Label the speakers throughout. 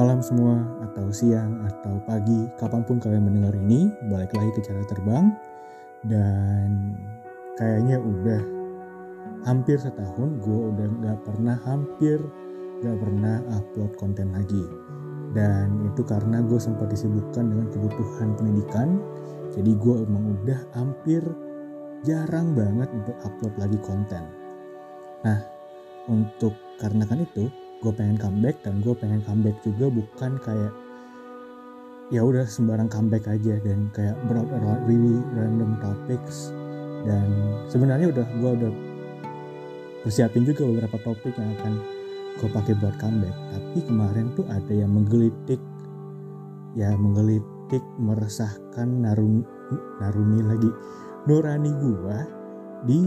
Speaker 1: malam semua atau siang atau pagi kapan pun kalian mendengar ini balik lagi ke cara terbang. Dan kayaknya udah hampir setahun gue udah gak pernah hampir gak pernah upload konten lagi. Dan itu karena gue sempat disibukkan dengan kebutuhan pendidikan. Jadi gue emang udah hampir jarang banget untuk upload lagi konten. Nah untuk karena kan itu gue pengen comeback dan gue pengen comeback juga bukan kayak ya udah sembarang comeback aja dan kayak really random topics. Dan sebenarnya udah gue udah persiapin juga beberapa topik yang akan gue pakai buat comeback. Tapi kemarin tuh ada yang menggelitik ya menggelitik meresahkan naruni naruni lagi nurani gue di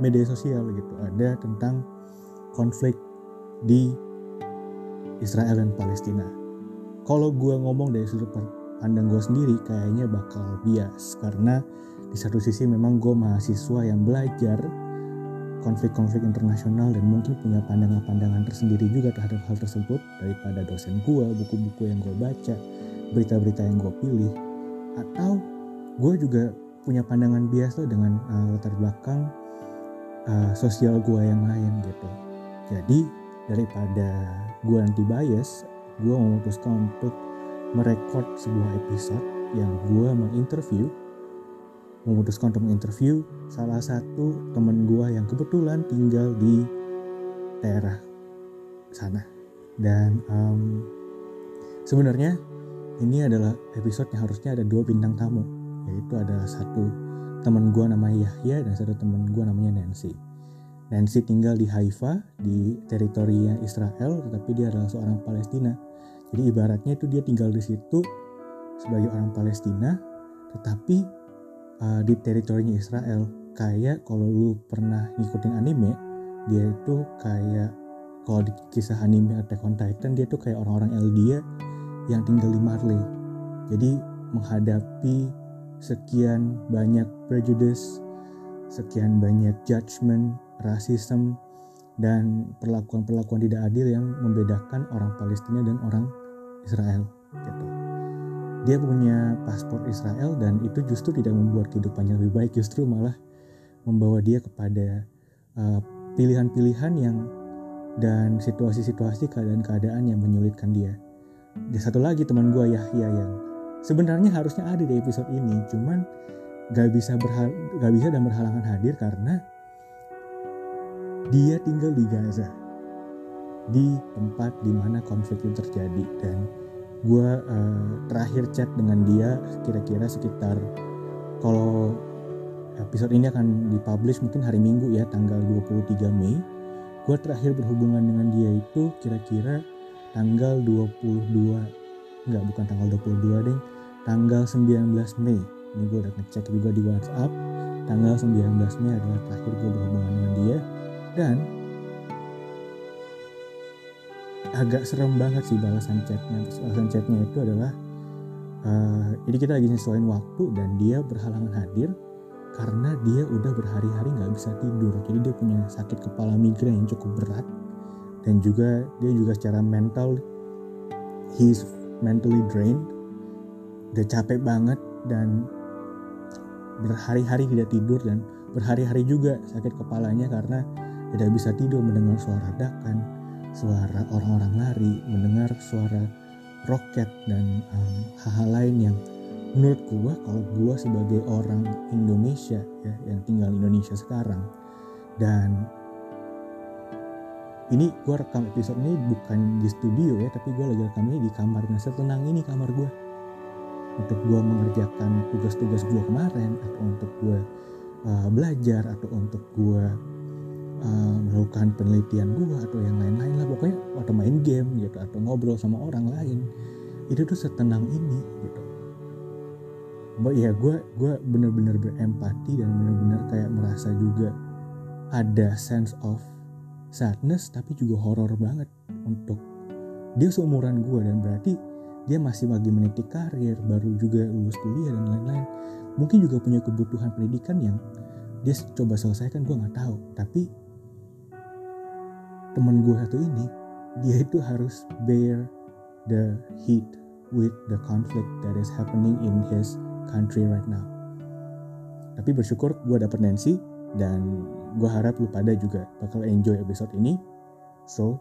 Speaker 1: media sosial gitu. Ada tentang konflik di Israel dan Palestina. Kalau gue ngomong dari sudut pandang gue sendiri kayaknya bakal bias karena di satu sisi memang gue mahasiswa yang belajar konflik-konflik internasional dan mungkin punya pandangan-pandangan tersendiri juga terhadap hal tersebut daripada dosen gue, buku-buku yang gue baca, berita-berita yang gue pilih, atau gue juga punya pandangan bias tuh dengan uh, latar belakang uh, sosial gue yang lain gitu. Jadi daripada gue anti bias gue memutuskan untuk merekod sebuah episode yang gue menginterview. Memutuskan untuk menginterview salah satu temen gue yang kebetulan tinggal di daerah sana. Dan um, sebenarnya ini adalah episode yang harusnya ada dua bintang tamu yaitu ada satu teman gue namanya Yahya dan satu teman gue namanya Nancy Nancy tinggal di Haifa, di teritorinya Israel, tetapi dia adalah seorang Palestina. Jadi ibaratnya itu dia tinggal di situ sebagai orang Palestina, tetapi uh, di teritorinya Israel. Kayak kalau lu pernah ngikutin anime, dia itu kayak kalau di kisah anime Attack on Titan dia tuh kayak orang-orang Eldia yang tinggal di Marley. Jadi menghadapi sekian banyak prejudice, sekian banyak judgment, rasisme dan perlakuan-perlakuan tidak adil yang membedakan orang Palestina dan orang Israel gitu. Dia punya paspor Israel dan itu justru tidak membuat kehidupannya lebih baik, justru malah membawa dia kepada uh, pilihan-pilihan yang dan situasi-situasi keadaan-keadaan yang menyulitkan dia. Dan satu lagi teman gue Yahya yang sebenarnya harusnya ada di episode ini, cuman gak bisa gak bisa dan berhalangan hadir karena dia tinggal di Gaza. Di tempat di mana konflik itu terjadi. Dan gue uh, terakhir chat dengan dia kira-kira sekitar kalau episode ini akan dipublish mungkin hari Minggu ya tanggal 23 Mei. Gue terakhir berhubungan dengan dia itu kira-kira tanggal 22 enggak bukan tanggal 22 deh tanggal 19 Mei. Ini gue udah ngecek juga di WhatsApp. Tanggal 19 Mei adalah terakhir gue berhubungan dengan dia dan agak serem banget sih balasan chatnya. Balasan chatnya itu adalah uh, jadi kita lagi nyesuaiin waktu dan dia berhalangan hadir karena dia udah berhari-hari nggak bisa tidur. Jadi dia punya sakit kepala migrain yang cukup berat dan juga dia juga secara mental he's mentally drained udah capek banget dan berhari-hari tidak tidur dan berhari-hari juga sakit kepalanya karena tidak bisa tidur mendengar suara dakan, suara orang-orang lari, mendengar suara roket dan hal-hal um, lain yang menurut gua kalau gua sebagai orang Indonesia ya yang tinggal di Indonesia sekarang dan ini gua rekam episode ini bukan di studio ya tapi gua lagi rekam ini di kamar. Yang setenang ini kamar gua. Untuk gua mengerjakan tugas-tugas gua kemarin atau untuk gua uh, belajar atau untuk gua uh, melakukan penelitian gue atau yang lain-lain lah. Pokoknya atau main game gitu atau ngobrol sama orang lain itu tuh setenang ini gitu. Mbak ya gue gue bener-bener berempati dan bener-bener kayak merasa juga ada sense of sadness tapi juga horror banget untuk dia seumuran gue dan berarti dia masih lagi meniti karir baru juga lulus kuliah dan lain-lain. Mungkin juga punya kebutuhan pendidikan yang dia coba selesaikan gue nggak tahu. Tapi temen gue satu ini dia itu harus bear the heat with the conflict that is happening in his country right now. Tapi bersyukur gue dapet Nancy dan gue harap lu pada juga bakal enjoy episode ini. So,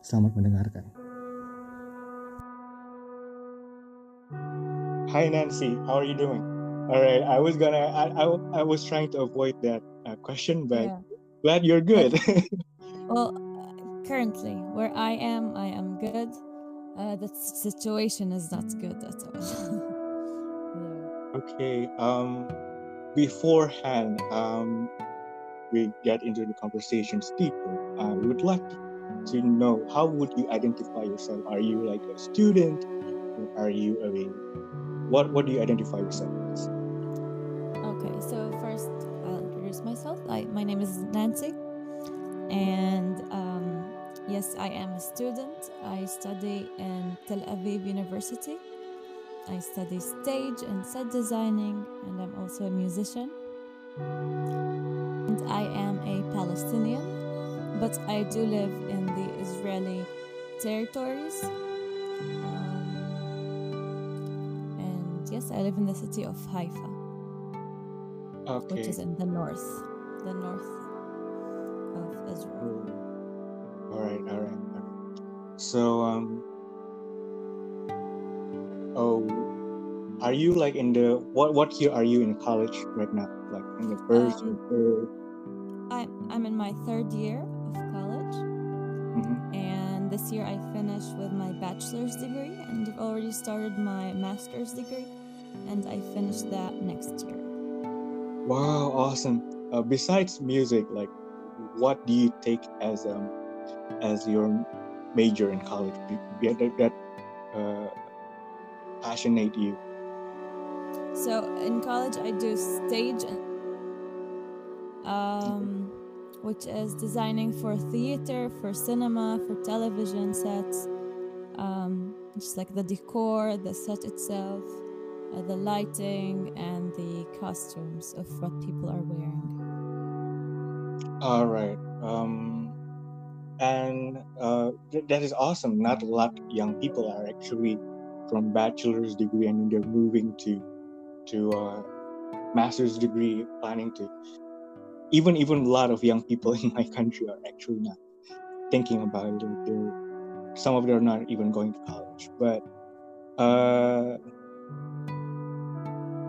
Speaker 1: selamat mendengarkan. Hi Nancy, how are you doing? All right, I was gonna, I, I, I was trying to avoid that uh, question, but yeah. glad you're good.
Speaker 2: well, currently where I am, I am good. Uh, the situation is not good at all.
Speaker 1: Okay. Um, beforehand, um, we get into the conversations deeper. I would like to know how would you identify yourself? Are you like a student? Or are you a mean, what what do you identify yourself as?
Speaker 2: Okay, so first I'll introduce myself. I, my name is Nancy, and um, yes, I am a student. I study in Tel Aviv University I study stage and set designing, and I'm also a musician. And I am a Palestinian, but I do live in the Israeli territories. Um, and yes, I live in the city of Haifa, okay. which is in the north, the north Israel.
Speaker 1: All right, all right, all right. So, um, oh are you like in the what what year are you in college right now like in the first um, or
Speaker 2: I, i'm in my third year of college mm-hmm. and this year i finished with my bachelor's degree and i've already started my master's degree and i finished that next year
Speaker 1: wow awesome uh, besides music like what do you take as um as your major in college that, that uh, passionate you?
Speaker 2: So in college, I do stage, um, which is designing for theater, for cinema, for television sets, um, just like the decor, the set itself, uh, the lighting, and the costumes of what people are wearing.
Speaker 1: All right. Um, and uh, th- that is awesome. Not a lot of young people are actually from bachelor's degree and they're moving to to uh, master's degree planning to even even a lot of young people in my country are actually not thinking about it they're some of them are not even going to college but uh,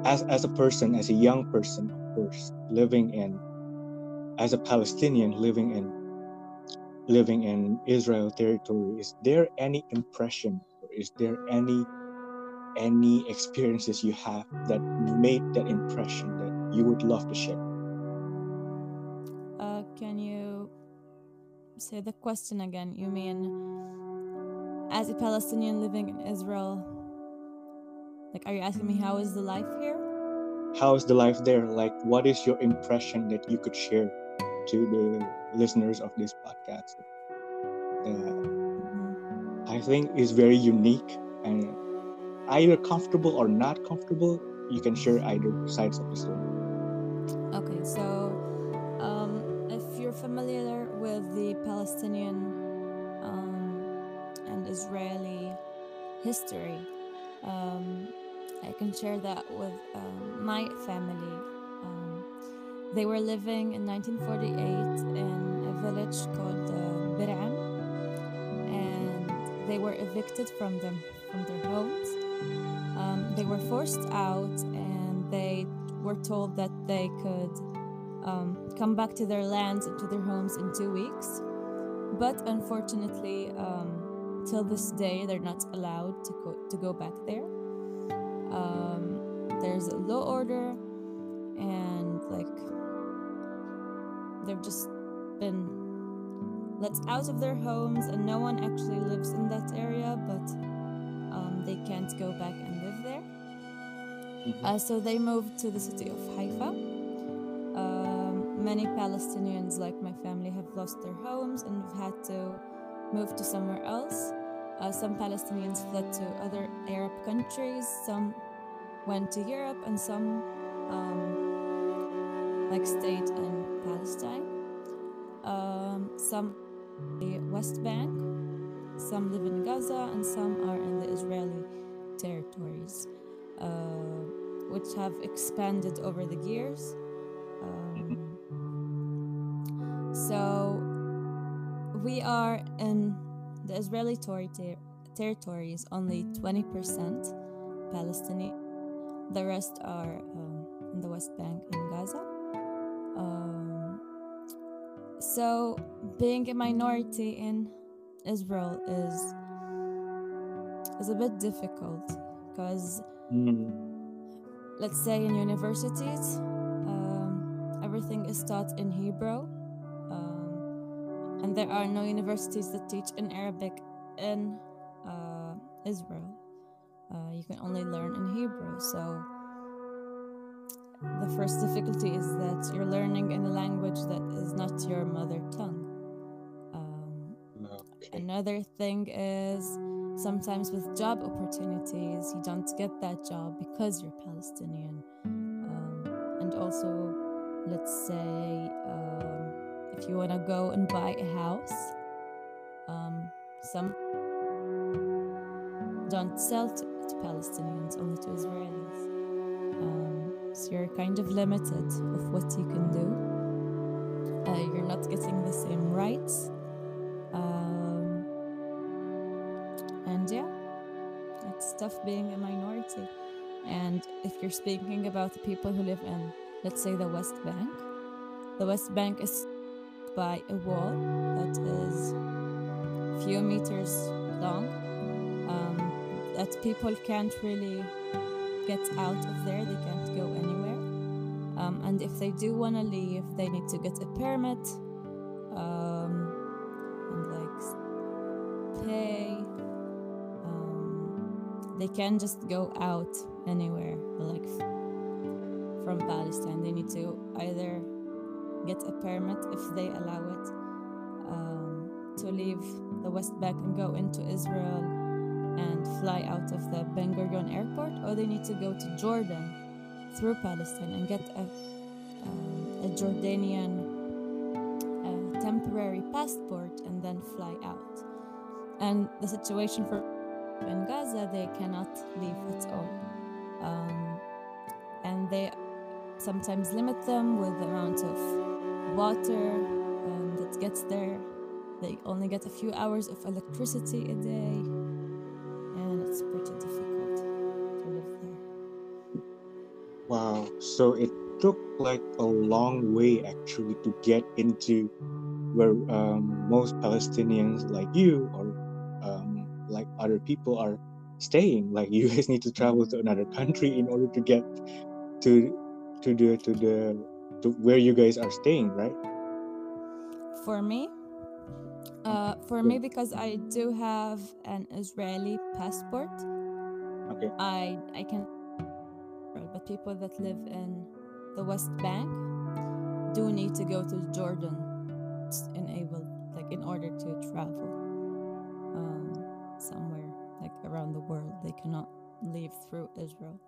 Speaker 1: as as a person as a young person of course living in as a palestinian living in living in israel territory is there any impression or is there any any experiences you have that made that impression that you would love to share?
Speaker 2: Uh, can you say the question again? You mean as a palestinian living in israel like are you asking me how is the life here?
Speaker 1: How is the life there? Like what is your impression that you could share to the listeners of this podcast uh, I think is very unique and either comfortable or not comfortable. You can share either sides of the story.
Speaker 2: Okay, so um, if you're familiar with the Palestinian um, and Israeli history, um, I can share that with um, my family. They were living in 1948 in a village called uh, Bir'am and they were evicted from them from their homes. Um, they were forced out, and they were told that they could um, come back to their lands and to their homes in two weeks. But unfortunately, um, till this day, they're not allowed to go to go back there. Um, there's a law order, and like they've just been let out of their homes, and no one actually lives in that area, but um, they can't go back and live there. Mm-hmm. Uh, so they moved to the city of Haifa. Um, many Palestinians, like my family, have lost their homes and have had to move to somewhere else. Uh, some Palestinians fled to other Arab countries, some went to Europe, and some um, like state in Palestine. Um, some the West Bank, some live in Gaza and some are in the Israeli territories, uh, which have expanded over the years. Um, so we are in the Israeli ter- ter- territories only 20% Palestinian. The rest are um, in the West Bank and Gaza. Um, so being a minority in Israel is is a bit difficult because
Speaker 1: Mm.
Speaker 2: let's say in universities um, everything is taught in Hebrew um, and there are no universities that teach in Arabic in uh, Israel. Uh, you can only learn in Hebrew. So the first difficulty is that you're learning in a language that is not your mother tongue. Um,
Speaker 1: Okay.
Speaker 2: Another thing is sometimes with job opportunities, you don't get that job because you're Palestinian. Um, and also, let's say, um, if you want to go and buy a house, um, some don't sell to, to Palestinians, only to Israelis. Um, so you're kind of limited of what you can do. Uh, you're not getting the same rights. Um, and yeah, it's tough being a minority. And if you're speaking about the people who live in, let's say, the West Bank, the West Bank is by a wall that is a few meters long, um, that people can't really get out of there, they can't go anywhere. Um, and if they do want to leave, they need to get a permit um, and like pay. Um, they can't just go out anywhere, like from Palestine. They need to either get a permit if they allow it um, to leave the West Bank and go into Israel and fly out of the Ben Gurion airport, or they need to go to Jordan through Palestine and get a, um, a Jordanian uh, temporary passport and then fly out. And the situation for in Gaza, they cannot leave at all. Um, and they sometimes limit them with the amount of water um, that gets there. They only get a few hours of electricity a day,
Speaker 1: So it took like a long way actually to get into where um, most Palestinians like you or um, like other people are staying. Like you guys need to travel to another country in order to get to to the to the to where you guys are staying, right?
Speaker 2: For me, uh, for me, because I do have an Israeli passport,
Speaker 1: Okay.
Speaker 2: I I can. But people that live in the West Bank do need to go to Jordan in able like in order to travel um, somewhere like around the world. They cannot leave through Israel.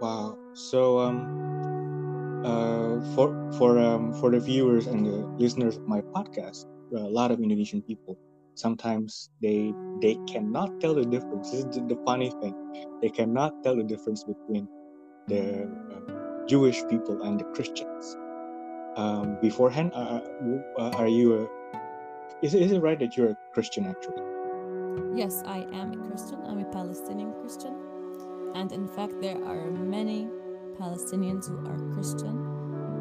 Speaker 1: Wow. So um uh for for um for the viewers and the listeners of my podcast, a lot of Indonesian people sometimes they they cannot tell the difference. This is the, funny thing. They cannot tell the difference between the uh, Jewish people and the Christians. Um, beforehand, uh, uh, are you a? Is, is it right that you're a Christian actually?
Speaker 2: Yes, I am a Christian. I'm a Palestinian Christian. And in fact, there are many Palestinians who are Christian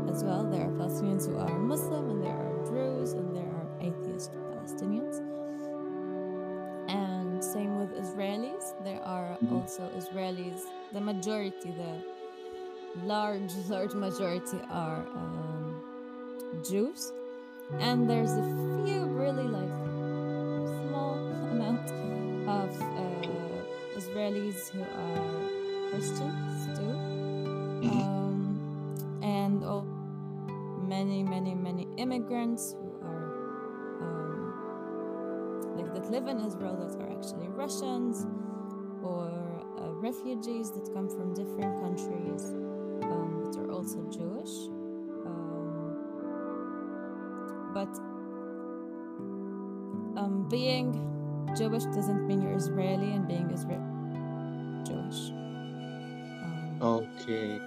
Speaker 2: as well. There are Palestinians who are Muslim, and there are Druze, and there are atheist Palestinians. Are
Speaker 1: Mhm.
Speaker 2: also Israelis, the majority, the large, large majority are um, Jews. And there's a few really like small amount of uh, Israelis who are Christians too,
Speaker 1: Mhm.
Speaker 2: um, and all, many, many, many immigrants who are um, like that live in Israel that are actually Russians or uh, refugees that come from different countries um, but are also Jewish. Um, but um, being Jewish doesn't mean you're Israeli, and being Israeli Jewish. Um,
Speaker 1: Okay.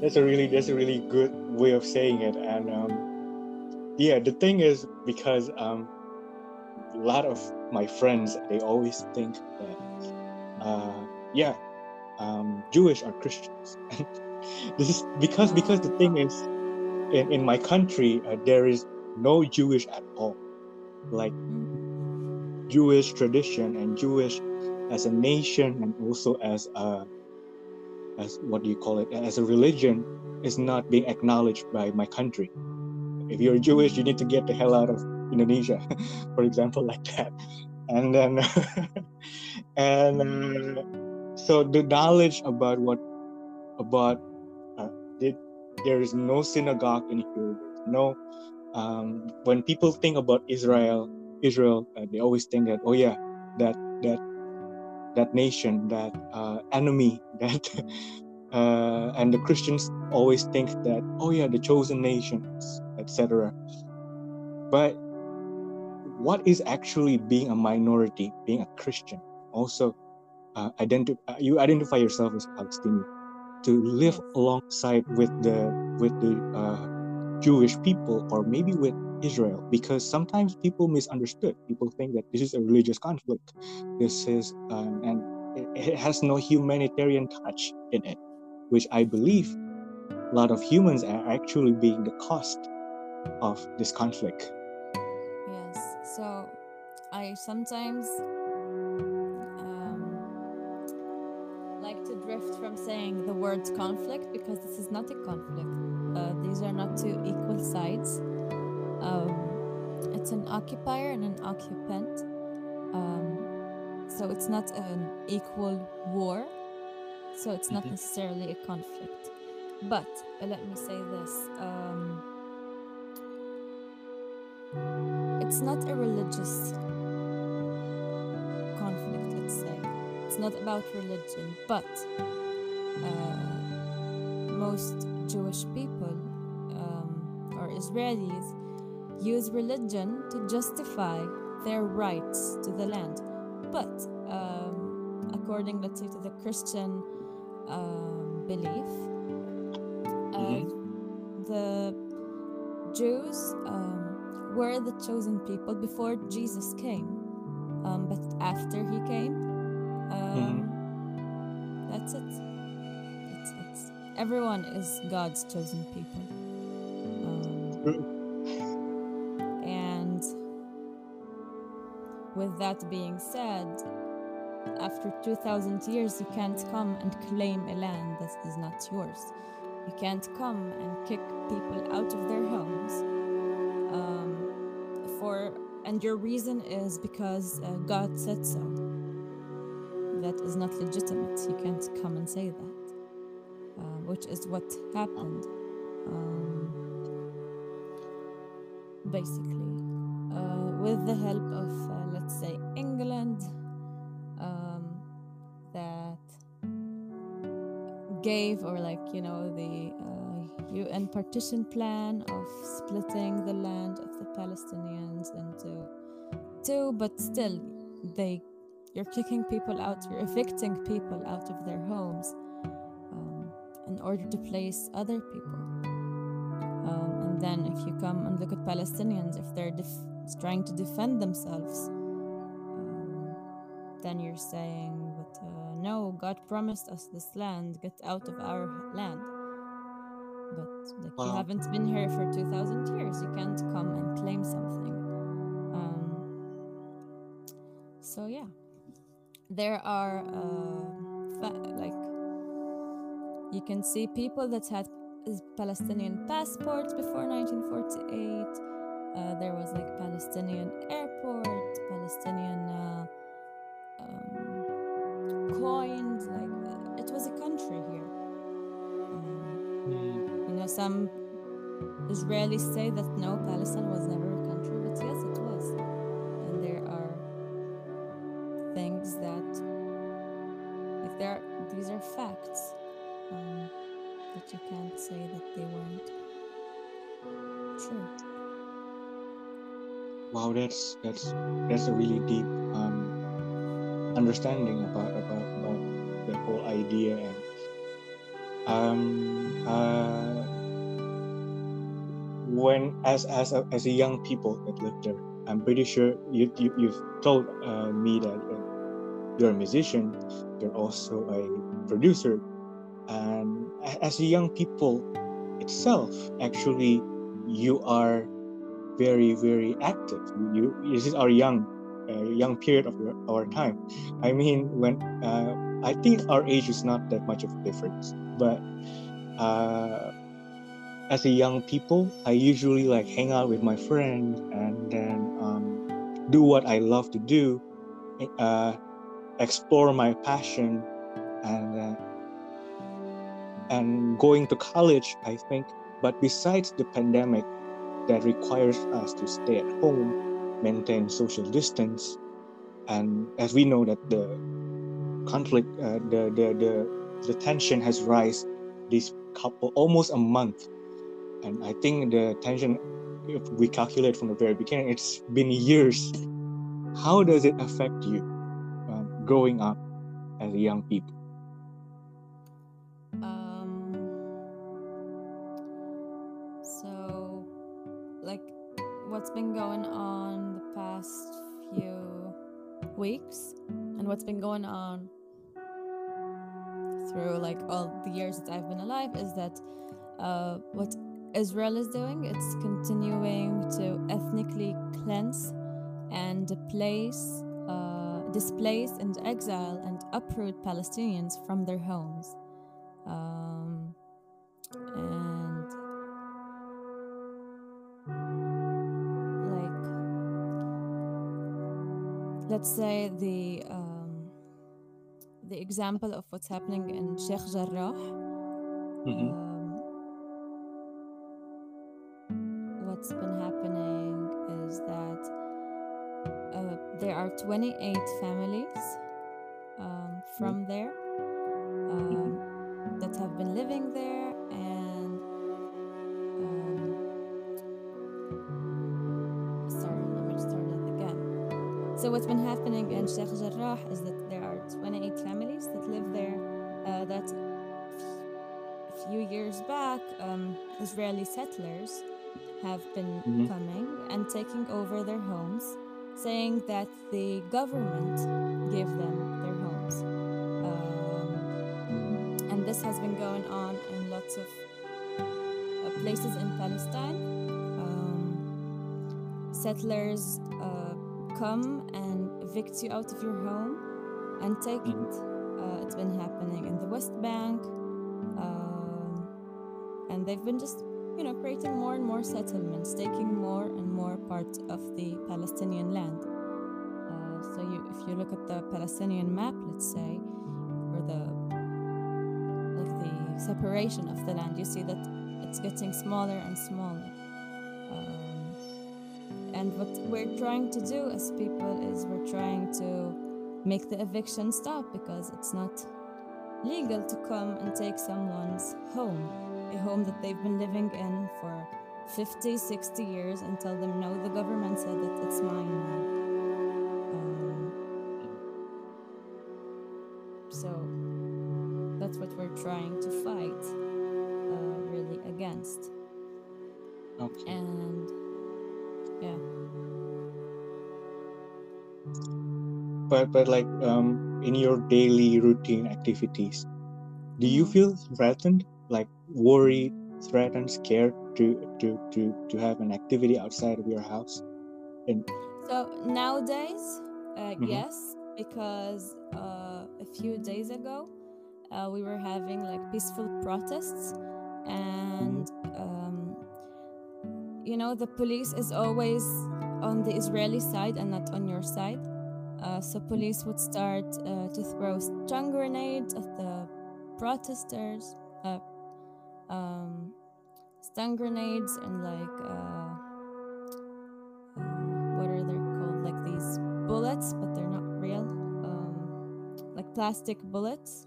Speaker 1: That's a really that's a really good way of saying it, and um, yeah, the thing is because um, lot of my friends they always think that uh, yeah, um, Jewish are Christians. this is because because the thing is in in my country uh, there is no Jewish at all, like Jewish tradition and Jewish as a nation and also as a as what do you call it as a religion is not being acknowledged by my country. If you're Jewish, you need to get the hell out of Indonesia, for example, like that. And then and uh, so the knowledge about what about uh, the, there is no synagogue in here. No um, when people think about Israel, Israel, uh, they always think that oh yeah, that that that nation, that uh, enemy, that uh, and the Christians always think that oh yeah, the chosen nations, etc. But what is actually being a minority, being a Christian? Also, uh, identi- uh, you identify yourself as Palestinian to live alongside with the with the uh, Jewish people or maybe with Israel because sometimes people misunderstood. People think that this is a religious conflict. This is um, and it, it has no humanitarian touch in it, which I believe a lot of humans are actually being the cost of this conflict.
Speaker 2: So I sometimes um, like to drift from saying the word conflict because this is not a conflict. Uh, these are not two equal sides. Um, it's an occupier and an occupant. Um, so it's not an equal war. So it's not
Speaker 1: Mhm.
Speaker 2: necessarily a conflict. But uh, let me say this. Um, it's not a religious conflict, let's say. It's not about religion, but uh, most Jewish people um, or Israelis use religion to justify their rights to the land. But um, according, let's say, to the Christian um, belief, uh, the Jews um, were the chosen people before Jesus came. Um, but after he came, um, that's it. It's, it's, everyone is God's chosen people. Um, and with that being said, after 2000 years, you can't come and claim a land that is not yours. You can't come and kick people out of their homes. Um, for and your reason is because uh, God said so. That is not legitimate. You can't come and say that, uh, which is what happened. Um, basically, uh, with the help of, uh, let's say, England, um, that gave, or like, you know, the UN partition plan of splitting the land of the Palestinians into two, but still, they you're kicking people out, you're evicting people out of their homes um, in order to place other people. Um, and then if you come and look at Palestinians, if they're def- trying to defend themselves, um, then you're saying, but uh, no, God promised us this land, get out of our land. But like, you haven't been here for 2,000 years, you can't come and claim something. Um, so, yeah, there are uh, fa- like you can see people that had Palestinian passports before 1948. Uh, there was like Palestinian airport, Palestinian uh, um, coins. Like uh, it was a country here. Know, some Israelis say that no, Palestine was never a country, but yes, it was. And there are things that, like, there, are, these are facts um, that you can't say that they weren't true.
Speaker 1: wow, that's that's that's a really deep um, understanding about about about the whole idea and um uh when as as a, as a young people that lived there i'm pretty sure you, you you've told uh, me that uh, you're a musician you're also a producer. And as a young people itself actually you are very very active. You this is our young uh, young period of our time. I mean when uh, i think our age is not that much of a difference but uh, as a young people i usually like hang out with my friends and then um, do what i love to do uh, explore my passion and uh, and going to college i think. But besides the pandemic that requires us to stay at home maintain social distance and as we know that the conflict uh, the, the the the tension has rise this couple almost a month. And i think the tension if we calculate from the very beginning it's been years. How does it affect you um, growing up as a young people?
Speaker 2: Um, so, like, what's been going on the past few weeks, what's been going on through like all the years that I've been alive is that uh, what Israel is doing, it's continuing to ethnically cleanse and displace, uh, displace and exile and uproot Palestinians from their homes. Um, and like, let's say the um, the example of what's happening in Sheikh Jarrah.
Speaker 1: Mhm.
Speaker 2: Um, what's been happening is that uh, there are 28 families um, from there um, that have been living there and um, sorry let me start that again so what's been happening in Sheikh Jarrah is that there are 28 families that live there uh, that a few years back um, Israeli settlers have been
Speaker 1: Mhm.
Speaker 2: coming and taking over their homes saying that the government gave them their homes um, and this has been going on in lots of uh, places in Palestine. Um, settlers uh, come and evict you out of your home and take
Speaker 1: Mhm.
Speaker 2: it. Uh, it's been happening in the West Bank, um, and they've been just, you know, creating more and more settlements, taking more and more part of the Palestinian land. Uh, so, you, if you look at the Palestinian map, let's say, or the like the separation of the land, you see that it's getting smaller and smaller. Um, and what we're trying to do as people is we're trying to make the eviction stop because it's not legal to come and take someone's home, a home that they've been living in for 50, 60 years and tell them, no, the government said that it's mine now. Um, so that's what we're trying to fight uh, really against.
Speaker 1: okay
Speaker 2: And yeah.
Speaker 1: But but like um in your daily routine activities do you
Speaker 2: Mhm.
Speaker 1: feel threatened like worried threatened scared to to to to have an activity outside of your house and
Speaker 2: So nowadays, uh,
Speaker 1: Mhm.
Speaker 2: yes, because uh, a few days ago, uh, we were having like peaceful protests, and um, you know the police is always on the Israeli side and not on your side. Uh, so police would start uh, to throw stun grenades at the protesters, uh, um, stun grenades and like. Uh, uh, what are they called? Like these bullets, but they're not real. Um, like plastic bullets.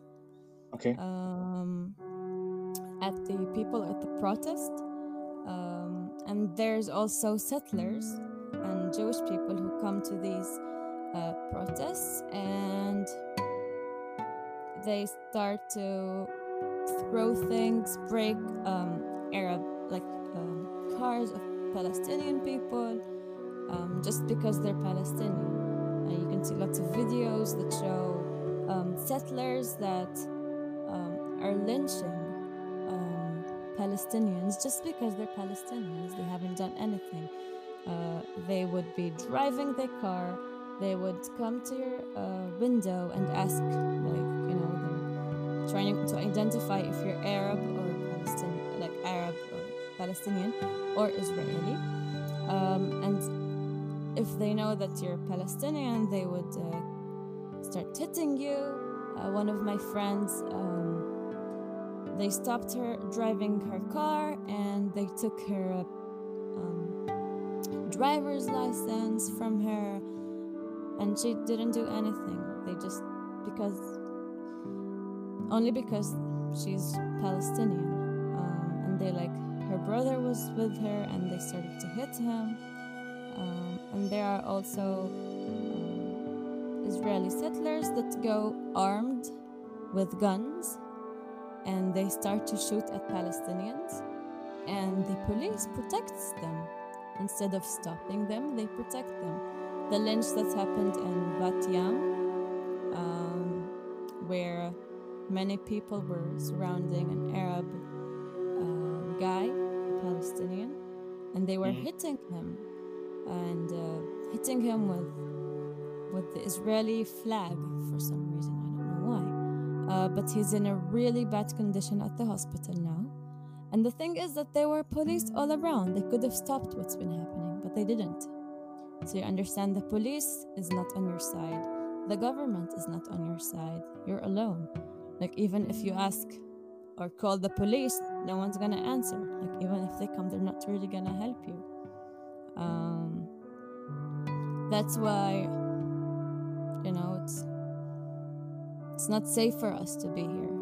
Speaker 1: okay
Speaker 2: Um, at the people at the protest. Um, and there's also settlers and Jewish people who come to these uh, protests and they start to throw things, break um, Arab like um, cars of Palestinian people um, just because they're Palestinian. And you can see lots of videos that show um, settlers that um, are lynching um, Palestinians just because they're Palestinians. They haven't done anything. Uh, they would be driving their car. They would come to your uh, window and ask, like, you know, they're trying to identify if you're Arab or Palestinian, like Arab or Palestinian or Israeli. Um, and if they know that you're Palestinian, they would uh, start hitting you. Uh, one of my friends, um, they stopped her driving her car and they took her um, driver's license from her, and she didn't do anything. They just because only because she's Palestinian, um, and they like her brother was with her and they started to hit him. Um, and there are also um, Israeli settlers that go armed with guns and they start to shoot at Palestinians. And the police protects them. Instead of stopping them, they protect them. The lynch that happened in Bat Yam, um, where many people were surrounding an Arab uh, guy a Palestinian, and they were mm. hitting him and uh, hitting him with with the Israeli flag for some reason. I don't know why. Uh, but he's in a really bad condition at the hospital now. And the thing is that there were police all around. They could have stopped what's been happening, but they didn't. So you understand the police is not on your side. The government is not on your side. You're alone. Like even if you ask or call the police, no one's gonna answer. Like even if they come, they're not really gonna help you. Um, that's why, you know, it's it's not safe for us to be here.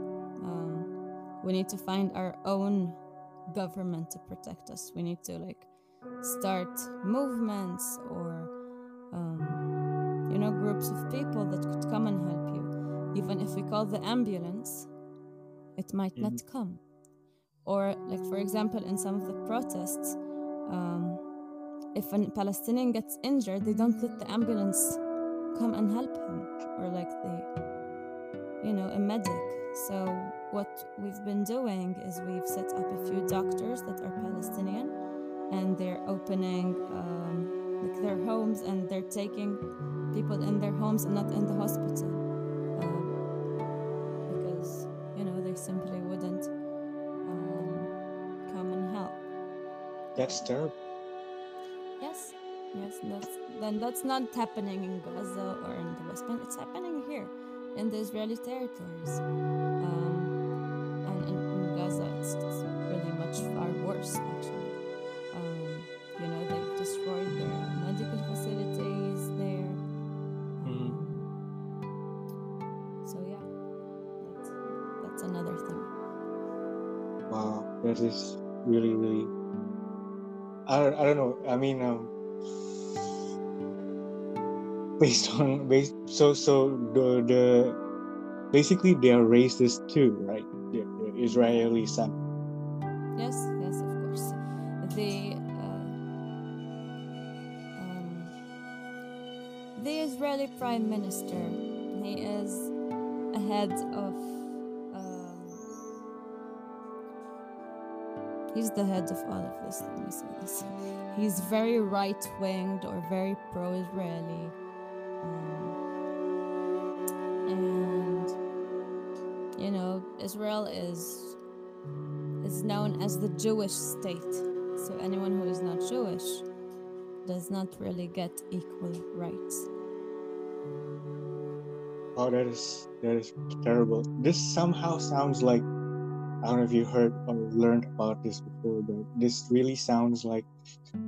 Speaker 2: Um, we need to find our own government to protect us. We need to like start movements or um, you know groups of people that could come and help you. Even if we call the ambulance, it might mm-hmm. not come. Or, like, for example, in some of the protests, um, if a Palestinian gets injured, they don't let the ambulance come and help him, or like the, you know, a medic. So, what we've been doing is we've set up a few doctors that are Palestinian, and they're opening um, like their homes and they're taking people in their homes and not in the hospital. Um, because you know they simply wouldn't um, come and help.
Speaker 1: That's terrible.
Speaker 2: Yes, yes, that's then that's not happening in Gaza or in the West Bank. It's happening here in the Israeli territories, um, and in, in Gaza it's, it's, really much far worse actually. Um, you know, they've destroyed their medical facilities there. Mm. So yeah, that's, that's another thing.
Speaker 1: Wow, that is really really. I don't, I don't know. I mean, um, based on based so so the the basically they are racist too, right? The, the Israeli side.
Speaker 2: Yes, yes, of course. The uh, um, the Israeli Prime Minister, he is ahead of. Um, he's the head of all of this. Let me say this. He's very right winged or very pro Israeli. and you know Israel is is known as the Jewish state. So anyone who is not Jewish does not really get equal rights.
Speaker 1: Oh, that is that is terrible. This somehow sounds like I don't know if you heard or learned about this before, but this really sounds like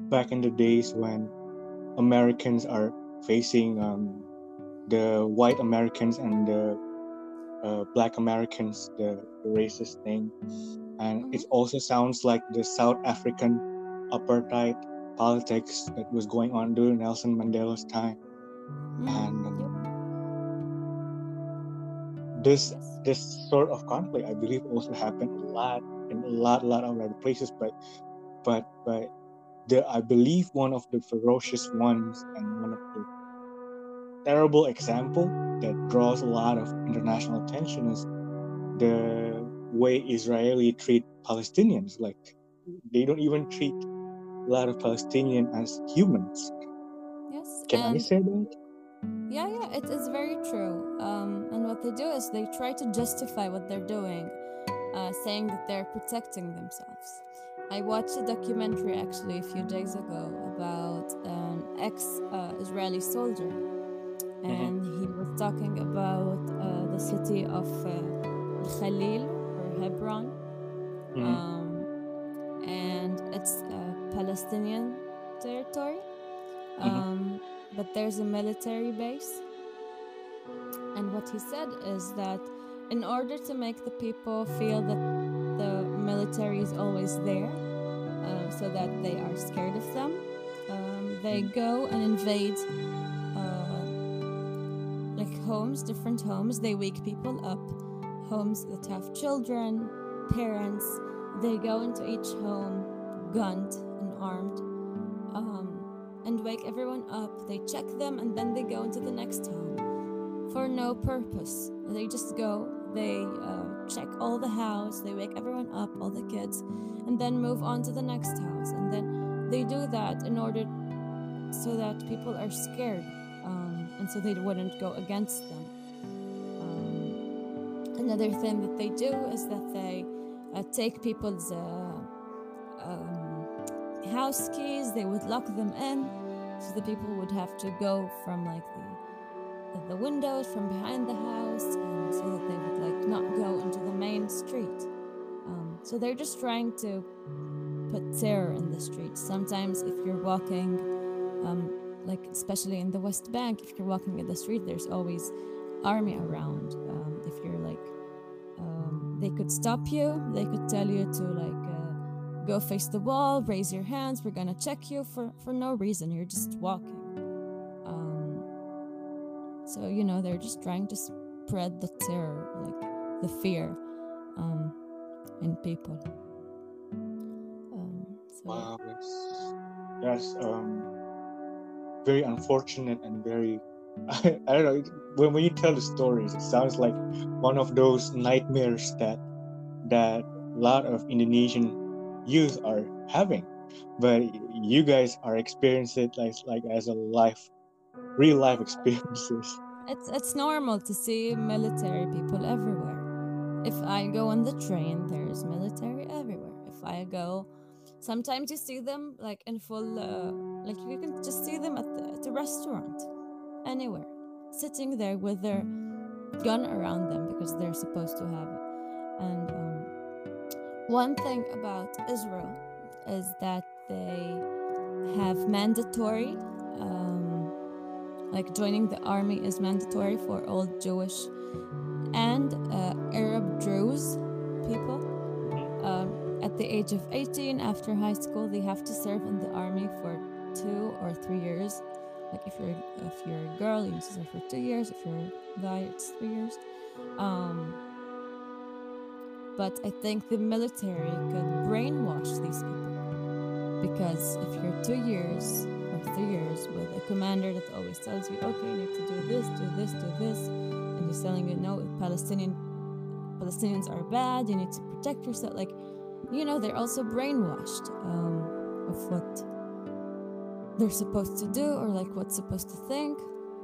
Speaker 1: back in the days when Americans are facing um, the white Americans and the uh, black Americans, the, the, racist thing. And it also sounds like the South African apartheid politics that was going on during Nelson Mandela's time,
Speaker 2: Mm,
Speaker 1: and this
Speaker 2: yes.
Speaker 1: this sort of conflict, I believe, also happened a lot in a lot, lot of other places. But but but the I believe one of the ferocious ones and one of the terrible example that draws a lot of international attention is the way Israeli treat Palestinians. Like they don't even treat a lot of Palestinian as humans.
Speaker 2: Yes,
Speaker 1: Can I say that?
Speaker 2: yeah, yeah, it is very true. Um, and what they do is they try to justify what they're doing, uh, saying that they're protecting themselves. I watched a documentary actually a few days ago about an ex-Israeli soldier, and he was talking about uh, the city of uh, Khalil Hebron,
Speaker 1: Mhm.
Speaker 2: um, and it's a Palestinian territory.
Speaker 1: Mhm.
Speaker 2: Um, but there's a military base. And what he said is that in order to make the people feel that the military is always there, uh, so that they are scared of them, um, they go and invade uh, like homes, different homes. They wake people up, homes that have children, parents. They go into each home, gunned and armed, um, and wake everyone up. They check them, and then they go into the next home for no purpose. They just go, they uh, check all the house, they wake everyone up, all the kids, and then move on to the next house. And then they do that in order so that people are scared, um, and so they wouldn't go against them. Another thing that they do is that they uh, take people's uh, um, house keys, they would lock them in, so the people would have to go from like the the windows from behind the house and so that they would like not go into the main street. Um, so they're just trying to put terror in the streets. Sometimes if you're walking um, like especially in the west bank if you're walking in the street there's always army around they could stop you they could tell you to like uh, go face the wall raise your hands we're gonna check you for for no reason you're just walking um, so you know they're just trying to spread the terror, like the fear, um, in people. Um, so
Speaker 1: Wow, that's that's um very unfortunate and very I, I don't know when when you tell the stories it sounds like one of those nightmares that that a lot of Indonesian youth are having but you guys are experiencing it like like as a life real life experiences
Speaker 2: it's it's normal to see military people everywhere. If I go on the train, there's military everywhere. If I go, sometimes you see them like in full, uh, like you can just see them at the, at the restaurant, anywhere, sitting there with their gun around them because they're supposed to have it. And um, one thing about Israel is that they have mandatory. Um, like joining the army is mandatory for all Jewish and uh, Arab Druze people. Um, at the age of 18, after high school, they have to serve in the army for two or three years. Like if you're if you're a girl, you to serve for two years. If you're a guy, it's three years. Um, but I think the military could brainwash these people because if you're two years or three years with a commander that always tells you, okay, you need to do this, do this, do this, and he's telling you, no, Palestinian Palestinians are bad, you need to protect yourself. Like, you know, they're also brainwashed um, of what they're supposed to do or like what's supposed to think.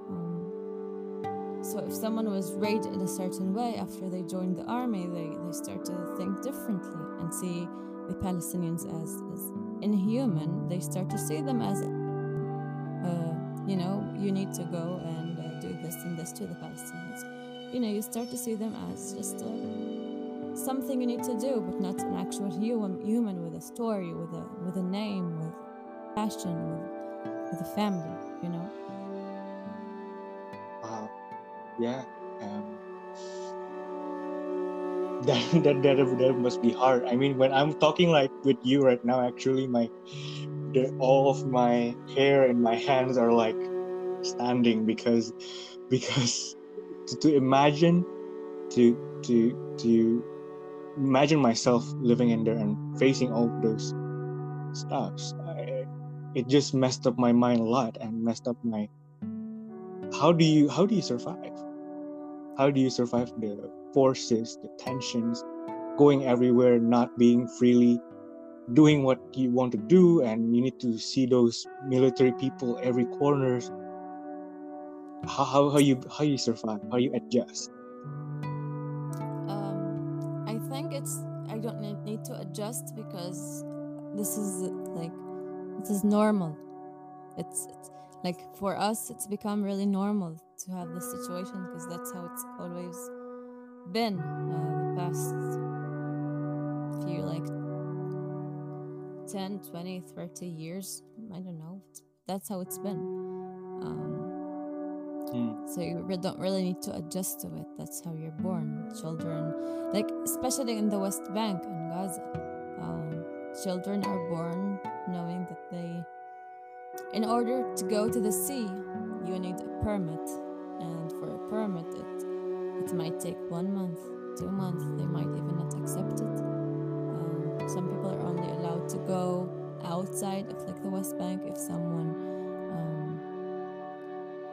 Speaker 2: Um, so if someone was raised in a certain way after they joined the army, they, they start to think differently and see the Palestinians as, as inhuman. They start to see them as uh, you know, you need to go and uh, do this and this to the Palestinians. You know, you start to see them as just uh, something you need to do, but not an actual human, human with a story, with a with a name, with passion, with with a family. You know.
Speaker 1: wow yeah um that, that that that must be hard i mean when i'm talking like with you right now actually my the, all of my hair and my hands are like standing because because to, to imagine to to to imagine myself living in there and facing all those stuffs it just messed up my mind a lot and messed up my how do you how do you survive? How do you survive the forces the tensions going everywhere not being freely doing what you want to do and you need to see those military people every corners how, how, how you how you survive? How you adjust?
Speaker 2: Um i think it's i don't need to adjust because this is like this is normal. It's, it's like for us it's become really normal to have this situation because that's how it's always been uh, the past few like 10 20 30 years. I don't know. That's how it's been. Um,
Speaker 1: Hmm.
Speaker 2: so you don't really need to adjust to it. That's how you're born. Children like especially in the west bank and gaza um, children are born knowing that they in order to go to the sea you need a permit. And for a permit it it might take one month two months they might even not accept it. Um, some people are only allowed to go outside of like the west bank if someone um,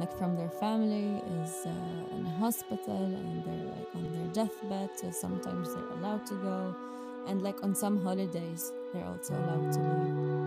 Speaker 2: like from their family is uh, in a hospital and they're like on their deathbed so sometimes they're allowed to go and like on some holidays they're also allowed to leave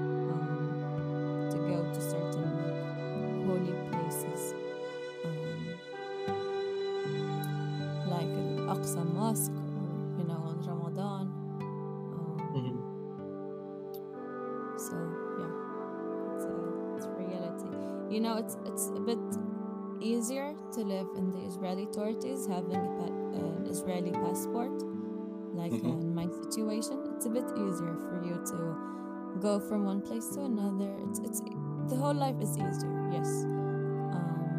Speaker 2: from one place to another. It's it's the whole life is easier yes. Um,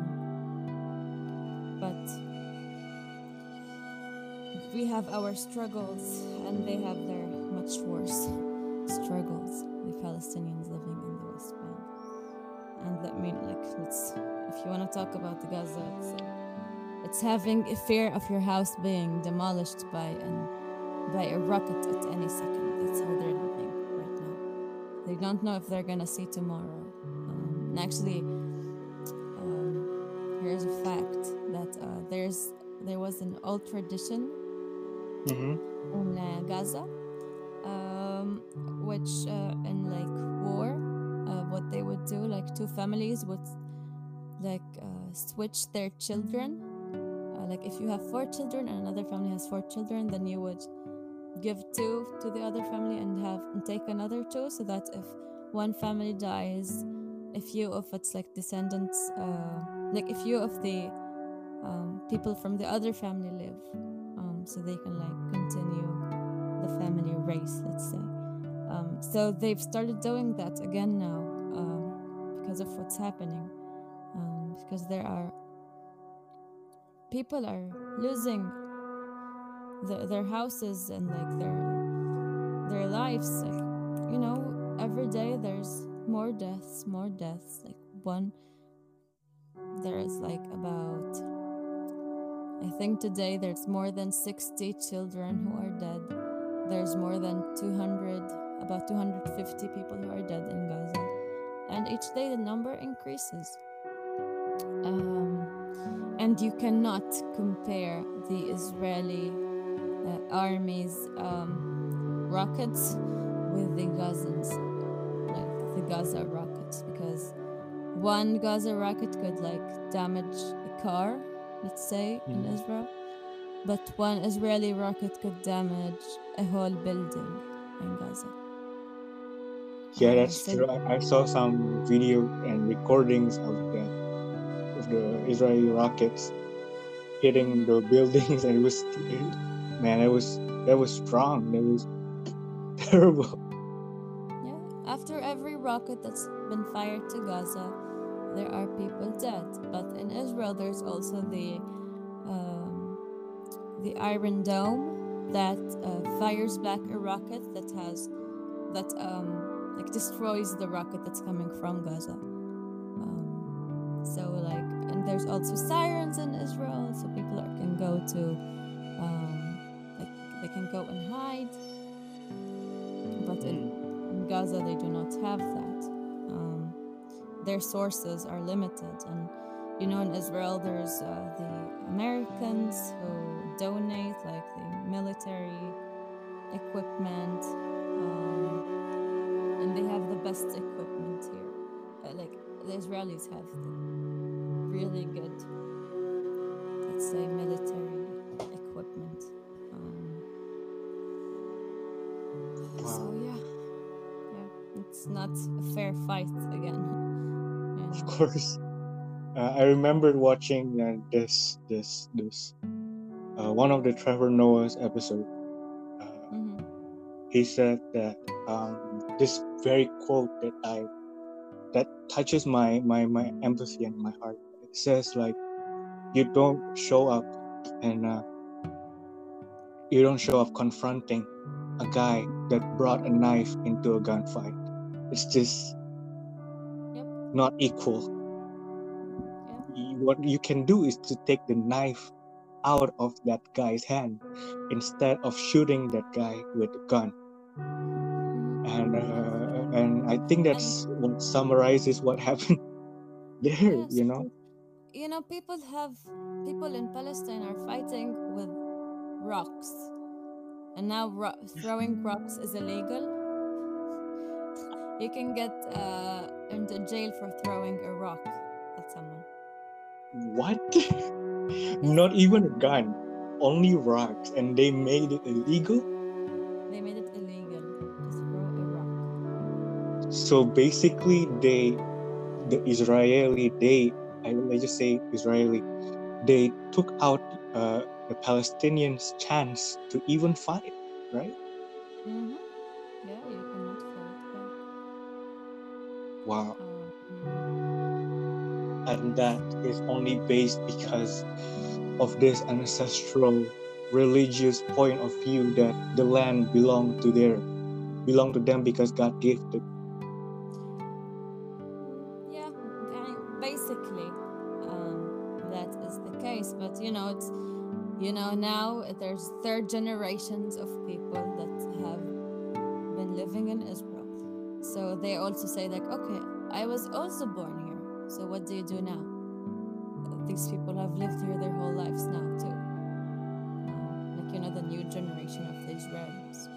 Speaker 2: but we have our struggles and they have their much worse struggles. The palestinians living in the west bank. And that mean like if you want to talk about the gaza it's, it's having a fear of your house being demolished by an by a rocket at any second. That's how they're don't know if they're gonna see tomorrow um, and actually um, here's a fact that uh, there's there was an old tradition
Speaker 1: Mhm.
Speaker 2: in uh, Gaza, um, which uh, in like war, uh, what they would do, like two families would like uh, switch their children. Uh, like if you have four children and another family has four children, then you would give two to the other family and have and take another two, so that if one family dies, a few of its like descendants, uh, like a few of the um, people from the other family live um, so they can like continue the family race let's say. Um, so they've started doing that again now um, because of what's happening um, because there are people are losing the, their houses and like their their lives like you know every day there's more deaths more deaths like one there's like about I think today there's more than 60 children who are dead. There's more than 200, about 250 people who are dead in Gaza. And each day the number increases. Um, and you cannot compare the Israeli uh, army's um, rockets with the Gazans, like the Gaza rockets, because one Gaza rocket could like damage a car let's say, in
Speaker 1: Mhm.
Speaker 2: Israel. But one Israeli rocket could damage a whole building in Gaza.
Speaker 1: Yeah, that's
Speaker 2: so-
Speaker 1: true. I, I saw some video and recordings of the of the Israeli rockets hitting the buildings, and it was man, it was that was strong. It was terrible.
Speaker 2: Yeah, after every rocket that's been fired to Gaza, there are people dead. But in Israel, there's also the um, the Iron Dome that uh, fires back a rocket that has that um, like destroys the rocket that's coming from Gaza. Um, so like, and there's also sirens in Israel, so people are, can go to, um, they can go and hide. But in, in Gaza, they do not have that. Um, their sources are limited, and you know, in Israel, there's uh, the Americans who donate like the military equipment. Um, and they have the best equipment here. Uh, like the Israelis have the really good, let's say, military it's not a fair fight again. you
Speaker 1: Of course. Uh, I remember watching uh, this this this uh, one of the Trevor Noah's episode. Uh,
Speaker 2: Mhm.
Speaker 1: he said that um, this very quote that I that touches my my my empathy and my heart. It says like, you don't show up and uh, you don't show up confronting a guy that brought a knife into a gunfight. It's just
Speaker 2: Yep.
Speaker 1: not equal.
Speaker 2: Yeah.
Speaker 1: What you can do is to take the knife out of that guy's hand instead of shooting that guy with a gun. And uh, and I think that's what summarizes what happened there.
Speaker 2: Yes,
Speaker 1: You know,
Speaker 2: you know, people have people in Palestine are fighting with rocks, and now ro- throwing rocks is illegal. You can get uh, into jail for throwing a rock at someone.
Speaker 1: what? Not even a gun, only rocks, and they made it illegal.
Speaker 2: They made it illegal to throw a rock.
Speaker 1: So basically, they, the Israeli, they, I let's just say Israeli, they took out uh, the Palestinians' chance to even fight, right?
Speaker 2: Mm-hmm. Yeah,
Speaker 1: Wow.
Speaker 2: Um,
Speaker 1: and that is only based because of this ancestral religious point of view that the land belonged to their belong to them because God gave it.
Speaker 2: yeah, basically, um, that is the case. But you know, it's you know now there's third generations of also say like, okay, I was also born here. So what do you do now? These people have lived here their whole lives now too. Um, like you know, the new generation of these Israelis.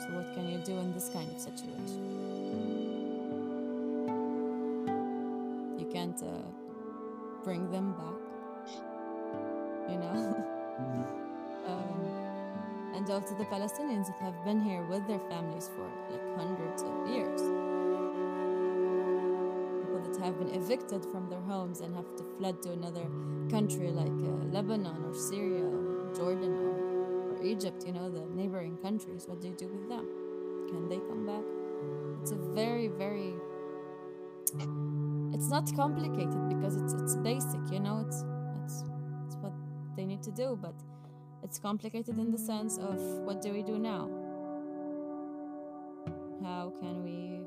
Speaker 2: So what can you do in this kind of situation? You can't uh, bring them back. You know. um, and also the Palestinians that have been here with their families for like hundreds of years. Have been evicted from their homes and have to fled to another country like uh, Lebanon or Syria or Jordan or, or Egypt, you know, the neighboring countries. What do you do with them? Can they come back? It's a very, very it's not complicated because it's it's basic, you know, it's it's it's what they need to do, but it's complicated in the sense of what do we do now? How can we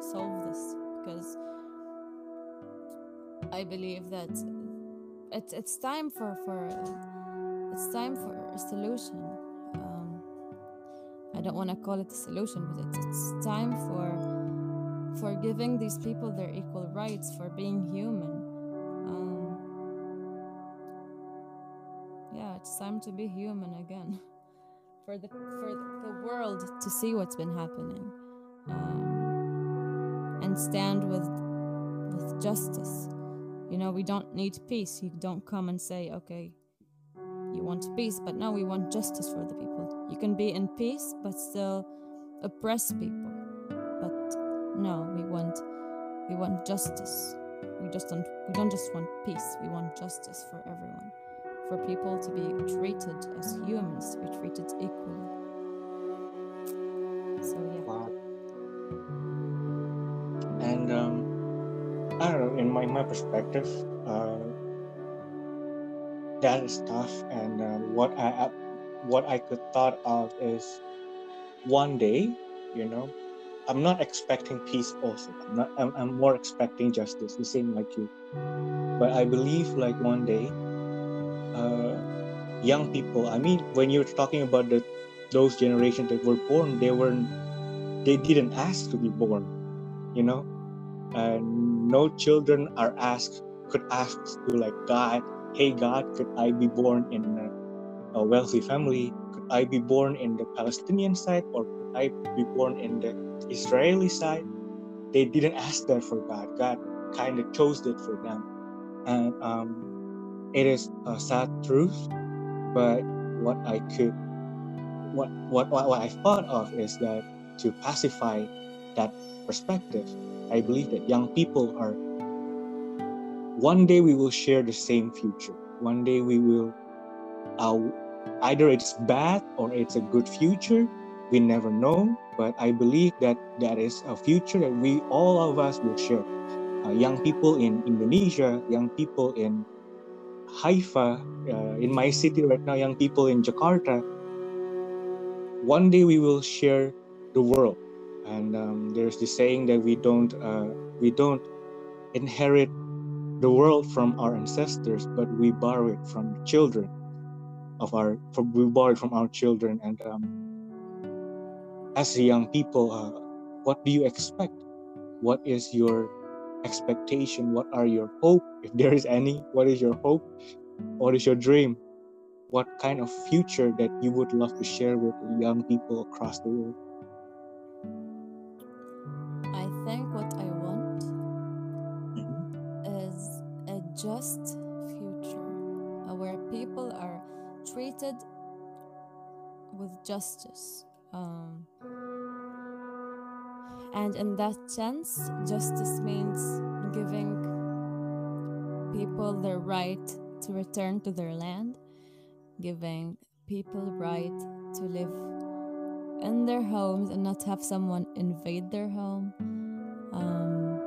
Speaker 2: solve this? Because I believe that it's it's time for for it's time for a solution. Um, I don't want to call it a solution, but it's it's time for for giving these people their equal rights for being human. Um, yeah, it's time to be human again. For the for the world to see what's been happening, um, and stand with with justice. You know, we don't need peace. You don't come and say, okay, you want peace, but no, we want justice for the people. You can be in peace, but still oppress people. But no, we want we want justice. We just don't we don't just want peace. We want justice for everyone. For people to be treated as humans, to be treated equally. So yeah.
Speaker 1: Wow. And um, I don't know. In my my perspective, uh, that is tough. And uh, what I what I could thought of is one day, you know, I'm not expecting peace also. I'm not I'm, I'm more expecting justice, the same like you. But I believe like one day, uh, young people, I mean when you're talking about the those generations that were born, they weren't they didn't ask to be born, you know? And no children are asked could ask to like God, hey God, could I be born in a, a wealthy family? Could I be born in the Palestinian side or could I be born in the Israeli side? They didn't ask that for God. God kind of chose it for them. And um, it is a sad truth, but what I could, what, what, what, what I thought of is that to pacify that perspective, I believe that young people are one day we will share the same future. One day we will, uh, either it's bad or it's a good future. We never know, but I believe that that is a future that we all of us will share. Uh, young people in Indonesia, young people in Haifa, uh, in my city right now, young people in Jakarta. One day we will share the world, and um, there's this saying that we don't uh, we don't inherit the world from our ancestors, but we borrow it from the children of our. From, we borrow it from our children, and um, as young people, uh, what do you expect? What is your expectation? What are your hope, if there is any? What is your hope? What is your dream? What kind of future that you would love to share with young people across the world?
Speaker 2: Just future uh, where people are treated with justice. Um, and in that sense, justice means giving people the right to return to their land, giving people right to live in their homes and not have someone invade their home. Um,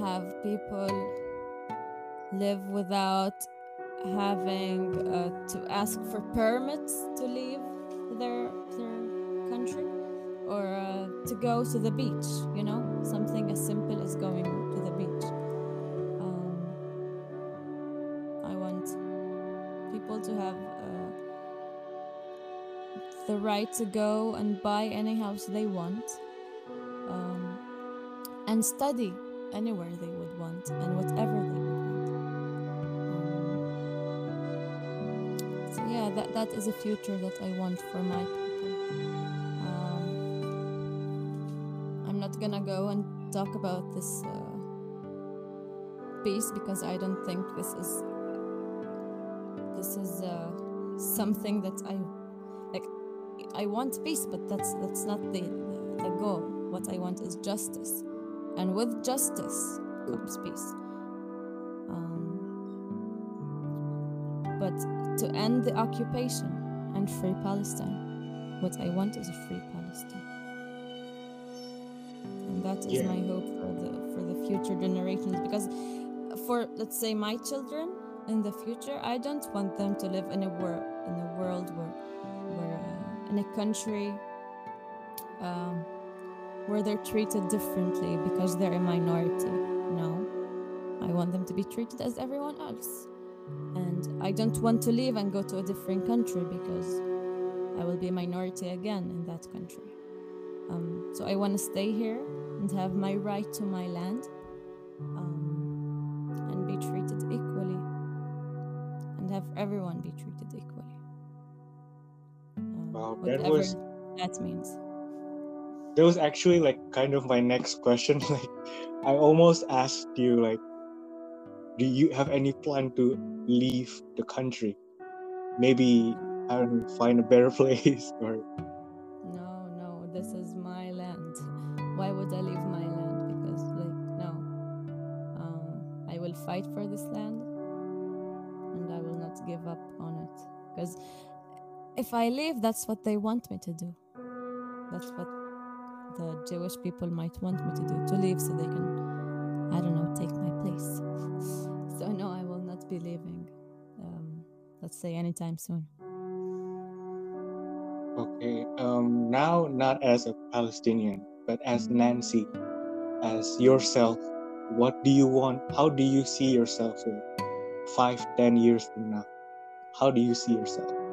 Speaker 2: have people live without having uh, to ask for permits to leave their their country or uh, to go to the beach you know something as simple as going to the beach um, i want people to have uh, the right to go and buy any house they want um, and study anywhere they would want and whatever they would want. Um, so yeah, that that is a future that I want for my people. Um, I'm not gonna go and talk about this uh, peace because I don't think this is this is uh, something that I. I want peace, but that's that's not the the goal. What I want is justice and with justice comes peace. Um, but to end the occupation and free Palestine, what I want is a free Palestine. And that is yeah. my hope for the for the future generations. Because for let's say my children in the future, I don't want them to live in a world in a world where in a country. Um, where they're treated differently because they're a minority. No, I want them to be treated as everyone else. And I don't want to leave and go to a different country because I will be a minority again in that country. Um, so I want to stay here and have my right to my land um, and be treated equally and have everyone be treated equally.
Speaker 1: Wow, that was
Speaker 2: that means.
Speaker 1: That was actually like kind of my next question. Like i almost asked you like do you have any plan to leave the country? Maybe i don't find a better place or
Speaker 2: no no this is my land. Why would i leave my land? Because like no. Um, i will fight for this land and i will not give up on it. Because if i leave that's what they want me to do that's what the Jewish people might want me to do to leave so they can, I don't know, take my place. so, no, I will not be leaving, um, let's say, anytime soon.
Speaker 1: Okay. Um, now not as a Palestinian, but as Nancy, as yourself, what do you want? How do you see yourself in five, ten years from now? How do you see yourself?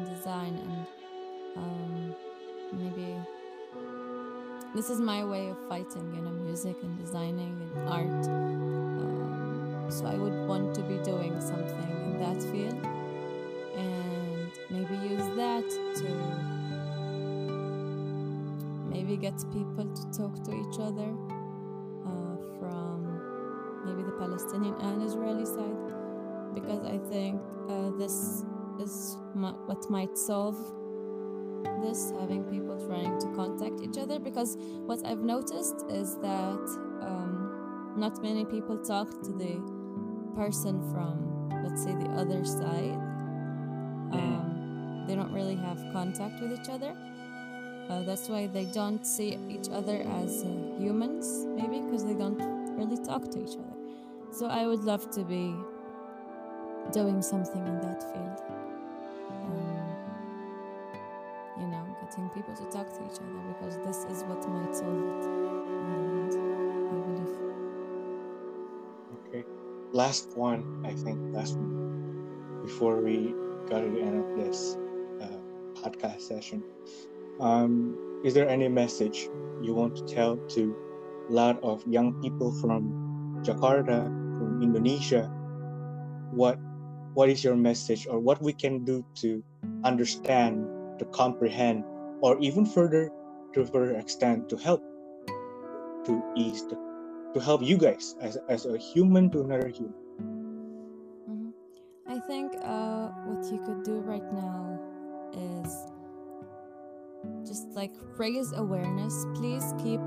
Speaker 2: And design and um, maybe this is my way of fighting, you know, music and designing and art. Um, so I would want to be doing something in that field and maybe use that to maybe get people to talk to each other uh, from maybe the Palestinian and Israeli side because I think uh, this is what might solve this having people trying to contact each other because what I've noticed is that um, not many people talk to the person from let's say the other side. Um, they don't really have contact with each other. Uh, that's why they don't see each other as uh, humans maybe because they don't really talk to each other. So I would love to be doing something in that field getting people to talk to each other because this is what might solve it I believe.
Speaker 1: Okay. Last one, I think, last one before we got to the end of this uh, podcast session. Um, is there any message you want to tell to a lot of young people from Jakarta, from Indonesia? What what is your message or what we can do to understand to comprehend, or even further to further extent to help to ease the, to help you guys as, as a human to another human.
Speaker 2: Mm-hmm. I think uh, what you could do right now is just like raise awareness. Please keep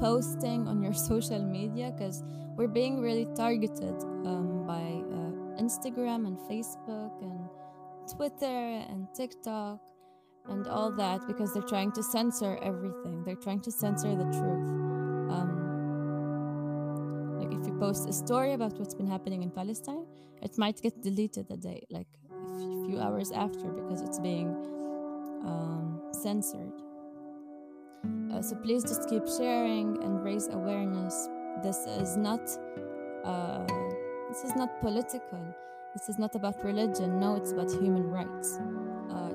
Speaker 2: posting on your social media because we're being really targeted um, by uh, Instagram and Facebook and Twitter and TikTok and all that because they're trying to censor everything. They're trying to censor the truth. Um, like if you post a story about what's been happening in Palestine, it might get deleted a day, like a few hours after, because it's being um, censored. Uh, so please just keep sharing and raise awareness. This is not. Uh, this is not political. This is not about religion. No, it's about human rights.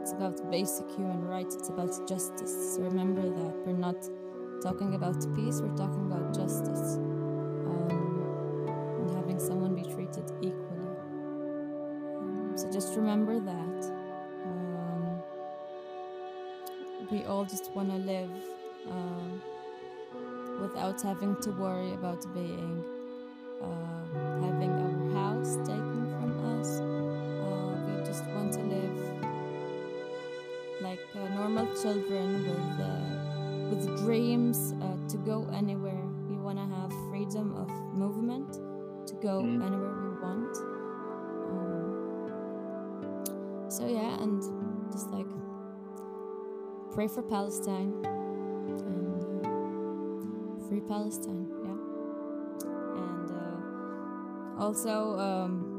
Speaker 2: It's about basic human rights. It's about justice. Remember that we're not talking about peace. We're talking about justice um, and having someone be treated equally. Um, so just remember that. Um, we all just want to live uh, without having to worry about being uh, having our house taken from us. Like uh, normal children with uh, with dreams uh, to go anywhere. We want to have freedom of movement to go mm. anywhere we want. Um, so yeah, and just like pray for Palestine and uh, free Palestine. Yeah, and uh, also. Um,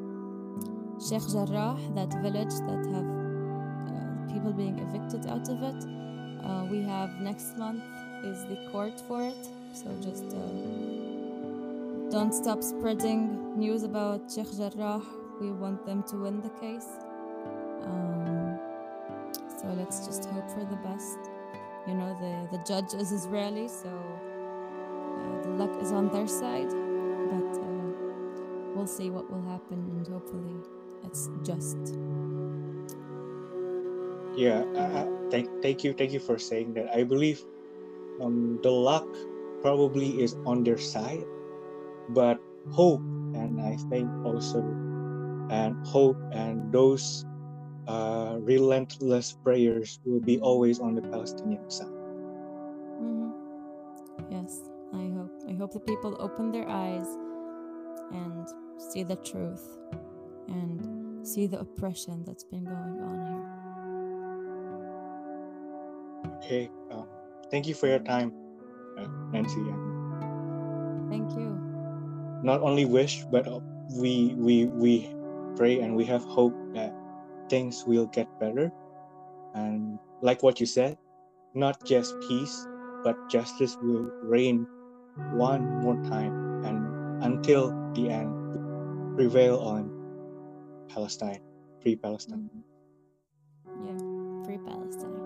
Speaker 2: Sheikh Jarrah, that village that have people being evicted out of it. Uh, we have next month is the court for it. So just uh, don't stop spreading news about Sheikh Jarrah. We want them to win the case. Um, so let's just hope for the best. You know, the, the judge is Israeli, so uh, the luck is on their side. But uh, we'll see what will happen and hopefully it's just
Speaker 1: yeah thank, thank you thank you for saying that i believe um, the luck probably is on their side but hope and i think also and hope and those uh, relentless prayers will be always on the palestinian side
Speaker 2: mm-hmm. yes i hope i hope the people open their eyes and see the truth and see the oppression that's been going on here.
Speaker 1: Okay. Uh, thank you for your time, uh, Nancy.
Speaker 2: Thank you.
Speaker 1: Not only wish, but uh, we we we pray and we have hope that things will get better. And like what you said, not just peace, but justice will reign one more time and until the end prevail on Palestine, free Palestine.
Speaker 2: Yeah, free Palestine.